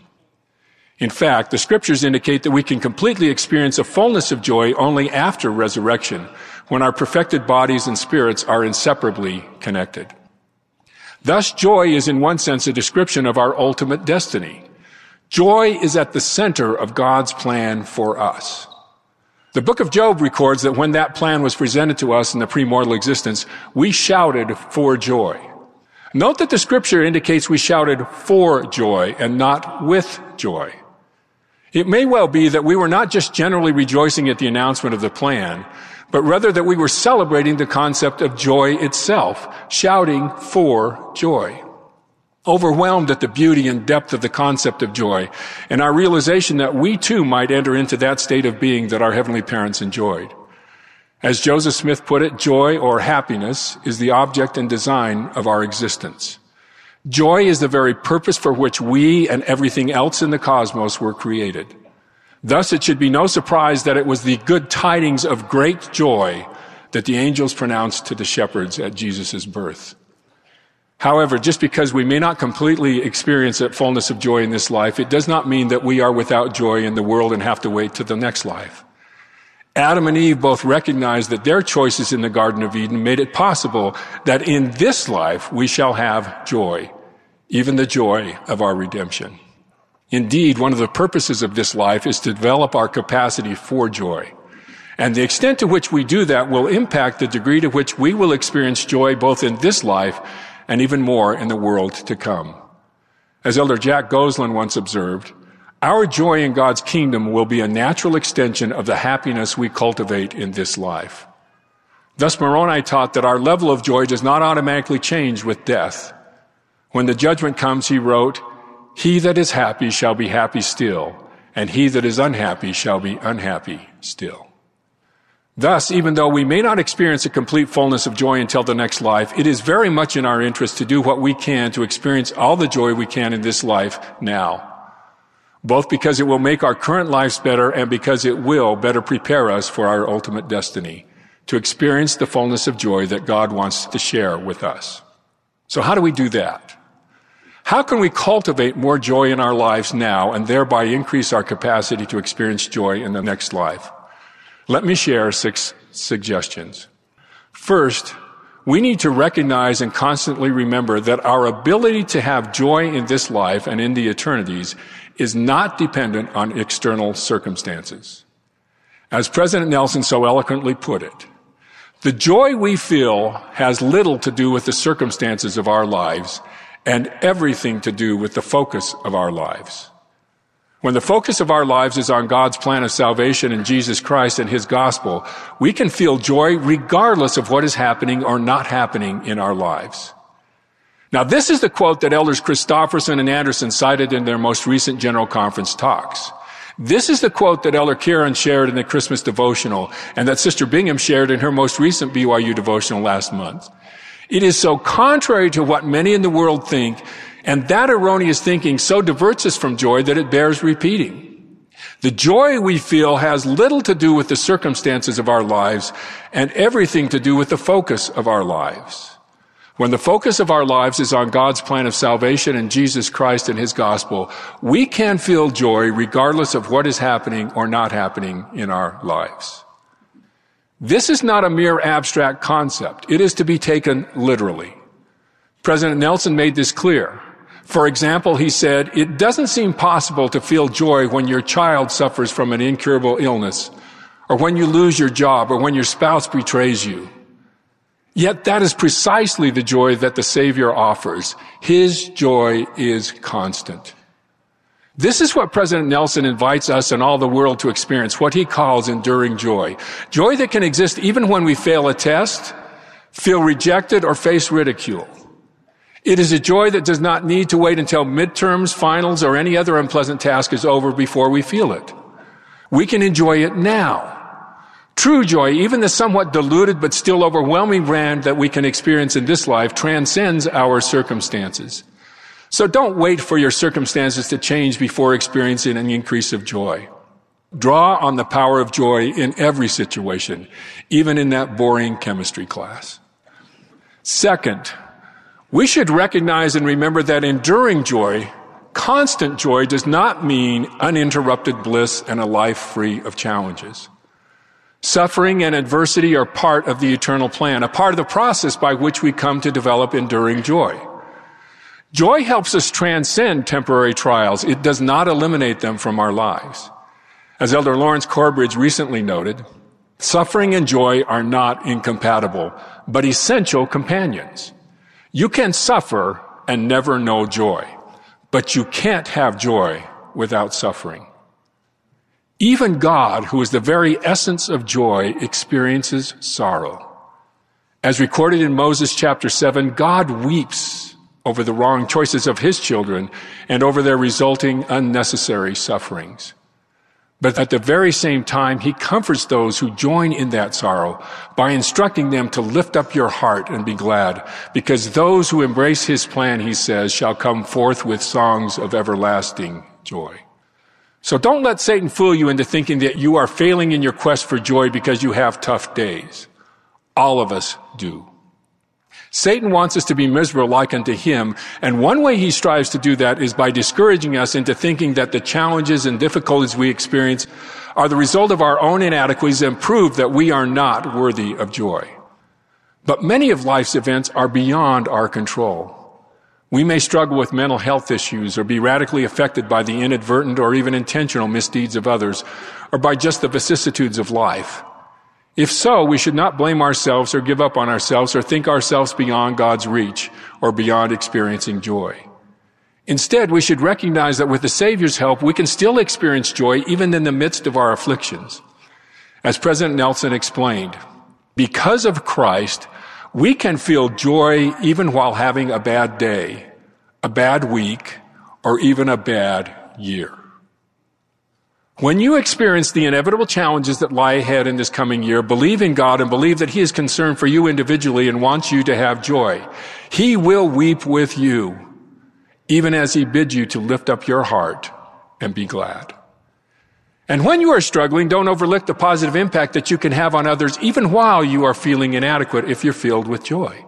In fact, the scriptures indicate that we can completely experience a fullness of joy only after resurrection, when our perfected bodies and spirits are inseparably connected. Thus, joy is in one sense a description of our ultimate destiny. Joy is at the center of God's plan for us. The book of Job records that when that plan was presented to us in the premortal existence, we shouted for joy. Note that the scripture indicates we shouted for joy and not with joy. It may well be that we were not just generally rejoicing at the announcement of the plan, but rather that we were celebrating the concept of joy itself, shouting for joy. Overwhelmed at the beauty and depth of the concept of joy and our realization that we too might enter into that state of being that our heavenly parents enjoyed. As Joseph Smith put it, joy or happiness is the object and design of our existence. Joy is the very purpose for which we and everything else in the cosmos were created. Thus, it should be no surprise that it was the good tidings of great joy that the angels pronounced to the shepherds at Jesus' birth. However, just because we may not completely experience that fullness of joy in this life, it does not mean that we are without joy in the world and have to wait to the next life. Adam and Eve both recognized that their choices in the Garden of Eden made it possible that in this life we shall have joy, even the joy of our redemption. Indeed, one of the purposes of this life is to develop our capacity for joy. And the extent to which we do that will impact the degree to which we will experience joy both in this life and even more in the world to come. As Elder Jack Goaslind once observed, our joy in God's kingdom will be a natural extension of the happiness we cultivate in this life. Thus, Moroni taught that our level of joy does not automatically change with death. When the judgment comes, he wrote, He that is happy shall be happy still, and he that is unhappy shall be unhappy still. Thus, even though we may not experience a complete fullness of joy until the next life, it is very much in our interest to do what we can to experience all the joy we can in this life now. Both because it will make our current lives better and because it will better prepare us for our ultimate destiny to experience the fullness of joy that God wants to share with us. So how do we do that? How can we cultivate more joy in our lives now and thereby increase our capacity to experience joy in the next life? Let me share six suggestions. First, we need to recognize and constantly remember that our ability to have joy in this life and in the eternities is not dependent on external circumstances. As President Nelson so eloquently put it, the joy we feel has little to do with the circumstances of our lives and everything to do with the focus of our lives. When the focus of our lives is on God's plan of salvation in Jesus Christ and His gospel, we can feel joy regardless of what is happening or not happening in our lives. Now, this is the quote that elders Christofferson and Andersen cited in their most recent General Conference talks. This is the quote that Elder Kearon shared in the Christmas devotional and that Sister Bingham shared in her most recent BYU devotional last month. It is so contrary to what many in the world think, and that erroneous thinking so diverts us from joy that it bears repeating. The joy we feel has little to do with the circumstances of our lives and everything to do with the focus of our lives. When the focus of our lives is on God's plan of salvation and Jesus Christ and His gospel, we can feel joy regardless of what is happening or not happening in our lives. This is not a mere abstract concept. It is to be taken literally. President Nelson made this clear. For example, he said, it doesn't seem possible to feel joy when your child suffers from an incurable illness, or when you lose your job, or when your spouse betrays you. Yet that is precisely the joy that the Savior offers. His joy is constant. This is what President Nelson invites us and all the world to experience, what he calls enduring joy. Joy that can exist even when we fail a test, feel rejected, or face ridicule. It is a joy that does not need to wait until midterms, finals, or any other unpleasant task is over before we feel it. We can enjoy it now. True joy, even the somewhat diluted but still overwhelming brand that we can experience in this life, transcends our circumstances. So don't wait for your circumstances to change before experiencing an increase of joy. Draw on the power of joy in every situation, even in that boring chemistry class. Second, we should recognize and remember that enduring joy, constant joy, does not mean uninterrupted bliss and a life free of challenges. Suffering and adversity are part of the eternal plan, a part of the process by which we come to develop enduring joy. Joy helps us transcend temporary trials. It does not eliminate them from our lives. As Elder Lawrence Corbridge recently noted, suffering and joy are not incompatible, but essential companions. You can suffer and never know joy, but you can't have joy without suffering. Even God, who is the very essence of joy, experiences sorrow. As recorded in Moses chapter 7, God weeps over the wrong choices of his children and over their resulting unnecessary sufferings. But at the very same time, he comforts those who join in that sorrow by instructing them to lift up your heart and be glad, because those who embrace his plan, he says, shall come forth with songs of everlasting joy. So don't let Satan fool you into thinking that you are failing in your quest for joy because you have tough days. All of us do. Satan wants us to be miserable like unto him, and one way he strives to do that is by discouraging us into thinking that the challenges and difficulties we experience are the result of our own inadequacies and prove that we are not worthy of joy. But many of life's events are beyond our control. We may struggle with mental health issues or be radically affected by the inadvertent or even intentional misdeeds of others or by just the vicissitudes of life. If so, we should not blame ourselves or give up on ourselves or think ourselves beyond God's reach or beyond experiencing joy. Instead, we should recognize that with the Savior's help, we can still experience joy even in the midst of our afflictions. As President Nelson explained, Because of Christ, we can feel joy even while having a bad day, a bad week, or even a bad year. When you experience the inevitable challenges that lie ahead in this coming year, believe in God and believe that He is concerned for you individually and wants you to have joy. He will weep with you, even as He bids you to lift up your heart and be glad. And when you are struggling, don't overlook the positive impact that you can have on others, even while you are feeling inadequate if you're filled with joy.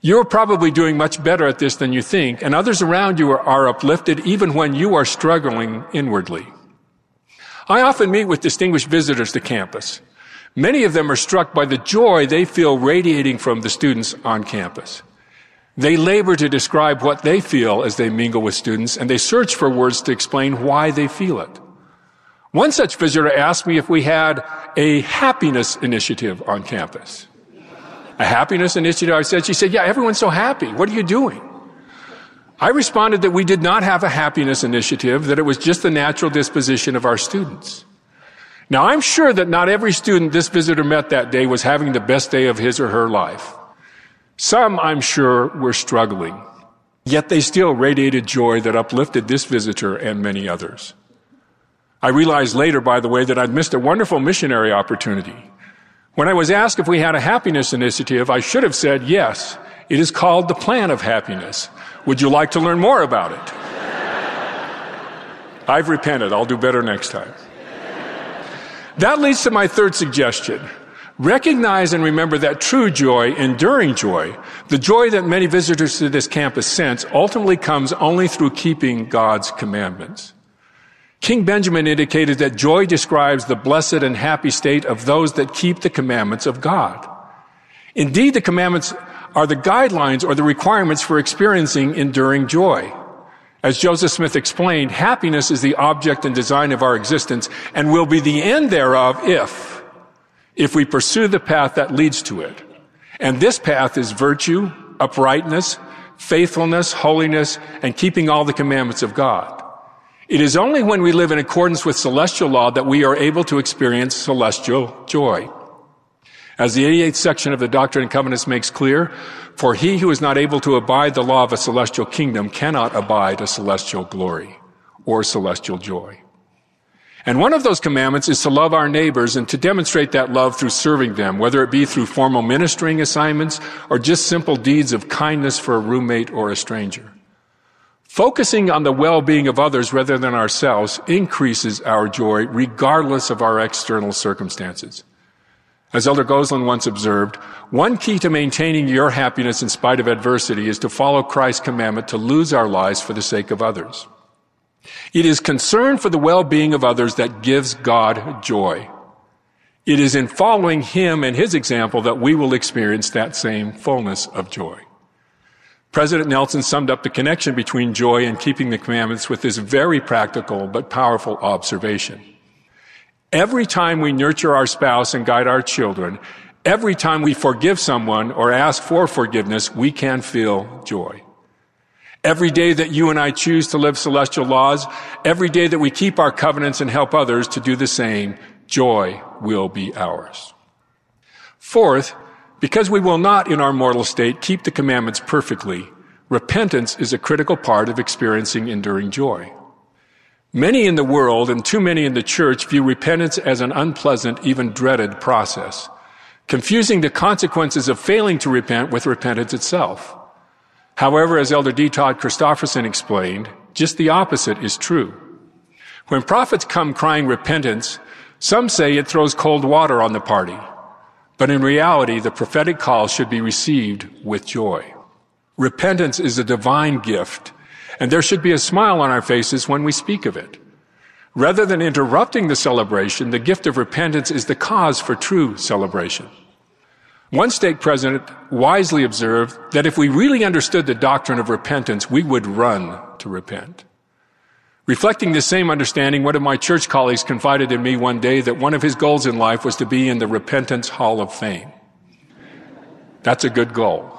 You're probably doing much better at this than you think, and others around you are, uplifted even when you are struggling inwardly. I often meet with distinguished visitors to campus. Many of them are struck by the joy they feel radiating from the students on campus. They labor to describe what they feel as they mingle with students, and they search for words to explain why they feel it. One such visitor asked me if we had a happiness initiative on campus. A happiness initiative, I said. She said, Yeah, everyone's so happy. What are you doing? I responded that we did not have a happiness initiative, that it was just the natural disposition of our students. Now, I'm sure that not every student this visitor met that day was having the best day of his or her life. Some, I'm sure, were struggling. Yet they still radiated joy that uplifted this visitor and many others. I realized later, by the way, that I'd missed a wonderful missionary opportunity. When I was asked if we had a happiness initiative, I should have said yes. It is called the Plan of Happiness. Would you like to learn more about it? I've repented. I'll do better next time. That leads to my third suggestion. Recognize and remember that true joy, enduring joy, the joy that many visitors to this campus sense, ultimately comes only through keeping God's commandments. King Benjamin indicated that joy describes the blessed and happy state of those that keep the commandments of God. Indeed, the commandments are the guidelines or the requirements for experiencing enduring joy. As Joseph Smith explained, happiness is the object and design of our existence and will be the end thereof if, if we pursue the path that leads to it. And this path is virtue, uprightness, faithfulness, holiness, and keeping all the commandments of God. It is only when we live in accordance with celestial law that we are able to experience celestial joy. As the 88th section of the Doctrine and Covenants makes clear, for he who is not able to abide the law of a celestial kingdom cannot abide a celestial glory or celestial joy. And one of those commandments is to love our neighbors and to demonstrate that love through serving them, whether it be through formal ministering assignments or just simple deeds of kindness for a roommate or a stranger. Focusing on the well-being of others rather than ourselves increases our joy regardless of our external circumstances. As Elder Goaslind once observed, one key to maintaining your happiness in spite of adversity is to follow Christ's commandment to lose our lives for the sake of others. It is concern for the well-being of others that gives God joy. It is in following Him and His example that we will experience that same fullness of joy. President Nelson summed up the connection between joy and keeping the commandments with this very practical but powerful observation. Every time we nurture our spouse and guide our children, every time we forgive someone or ask for forgiveness, we can feel joy. Every day that you and I choose to live celestial laws, every day that we keep our covenants and help others to do the same, joy will be ours. Fourth, because we will not in our mortal state keep the commandments perfectly, repentance is a critical part of experiencing enduring joy. Many in the world and too many in the church view repentance as an unpleasant, even dreaded process, confusing the consequences of failing to repent with repentance itself. However, as Elder D. Todd Christofferson explained, just the opposite is true. When prophets come crying repentance, some say it throws cold water on the party. But in reality, the prophetic call should be received with joy. Repentance is a divine gift and there should be a smile on our faces when we speak of it. Rather than interrupting the celebration, the gift of repentance is the cause for true celebration. One stake president wisely observed that if we really understood the doctrine of repentance, we would run to repent. Reflecting this same understanding, one of my church colleagues confided in me one day that one of his goals in life was to be in the Repentance Hall of Fame. That's a good goal.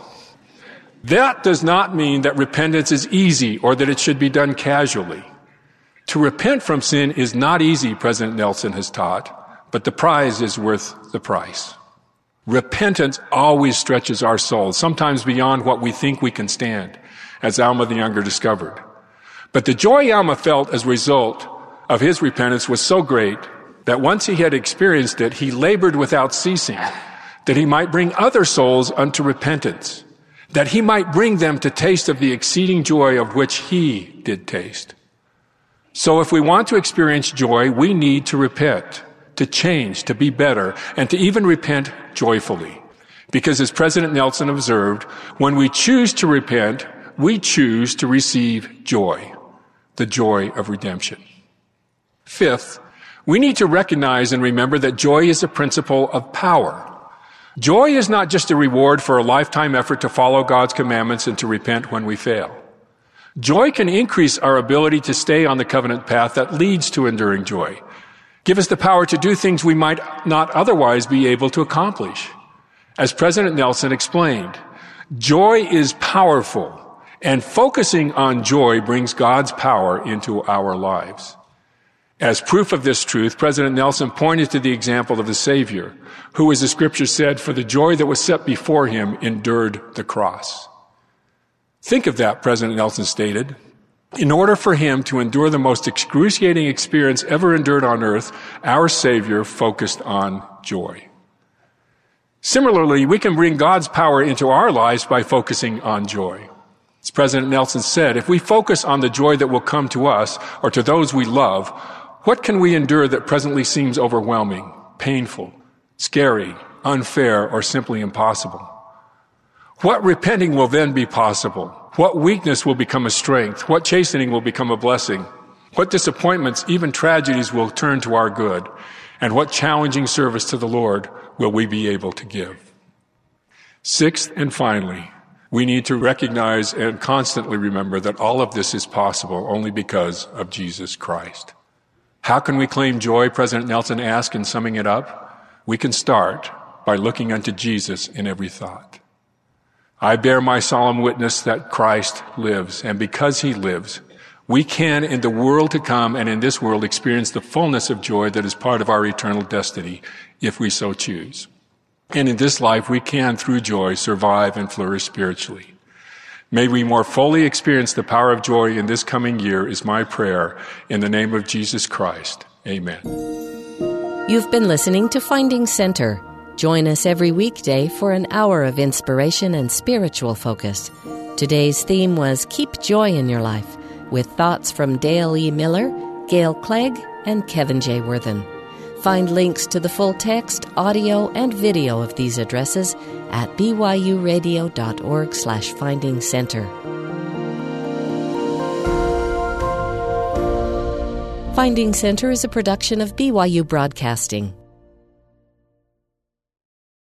That does not mean that repentance is easy or that it should be done casually. To repent from sin is not easy, President Nelson has taught, but the prize is worth the price. Repentance always stretches our souls, sometimes beyond what we think we can stand, as Alma the Younger discovered. But the joy Alma felt as a result of his repentance was so great that once he had experienced it, he labored without ceasing, that he might bring other souls unto repentance, that he might bring them to taste of the exceeding joy of which he did taste. So if we want to experience joy, we need to repent to change, to be better, and to even repent joyfully. Because as President Nelson observed, when we choose to repent, we choose to receive joy, the joy of redemption. Fifth, we need to recognize and remember that joy is a principle of power. Joy is not just a reward for a lifetime effort to follow God's commandments and to repent when we fail. Joy can increase our ability to stay on the covenant path that leads to enduring joy. Give us the power to do things we might not otherwise be able to accomplish. As President Nelson explained, joy is powerful, and focusing on joy brings God's power into our lives. As proof of this truth, President Nelson pointed to the example of the Savior, who, as the scripture said, for the joy that was set before him, endured the cross. Think of that, President Nelson stated. In order for him to endure the most excruciating experience ever endured on earth, our Savior focused on joy. Similarly, we can bring God's power into our lives by focusing on joy. As President Nelson said, if we focus on the joy that will come to us or to those we love, what can we endure that presently seems overwhelming, painful, scary, unfair, or simply impossible? What repenting will then be possible? What weakness will become a strength? What chastening will become a blessing? What disappointments, even tragedies, will turn to our good? And what challenging service to the Lord will we be able to give? Sixth and finally, we need to recognize and constantly remember that all of this is possible only because of Jesus Christ. How can we claim joy? President Nelson asked in summing it up. We can start by looking unto Jesus in every thought. I bear my solemn witness that Christ lives, and because he lives, we can in the world to come and in this world experience the fullness of joy that is part of our eternal destiny if we so choose. And in this life, we can, through joy, survive and flourish spiritually. May we more fully experience the power of joy in this coming year is my prayer in the name of Jesus Christ. Amen. You've been listening to Finding Center Join us every weekday for an hour of inspiration and spiritual focus. Today's theme was Keep Joy in Your Life, with thoughts from Dale E. Miller, Gayle Clegg, and Kevin J. Worthen. Find links to the full text, audio, and video of these addresses at byuradio.org slash finding center. Finding Center is a production of BYU Broadcasting.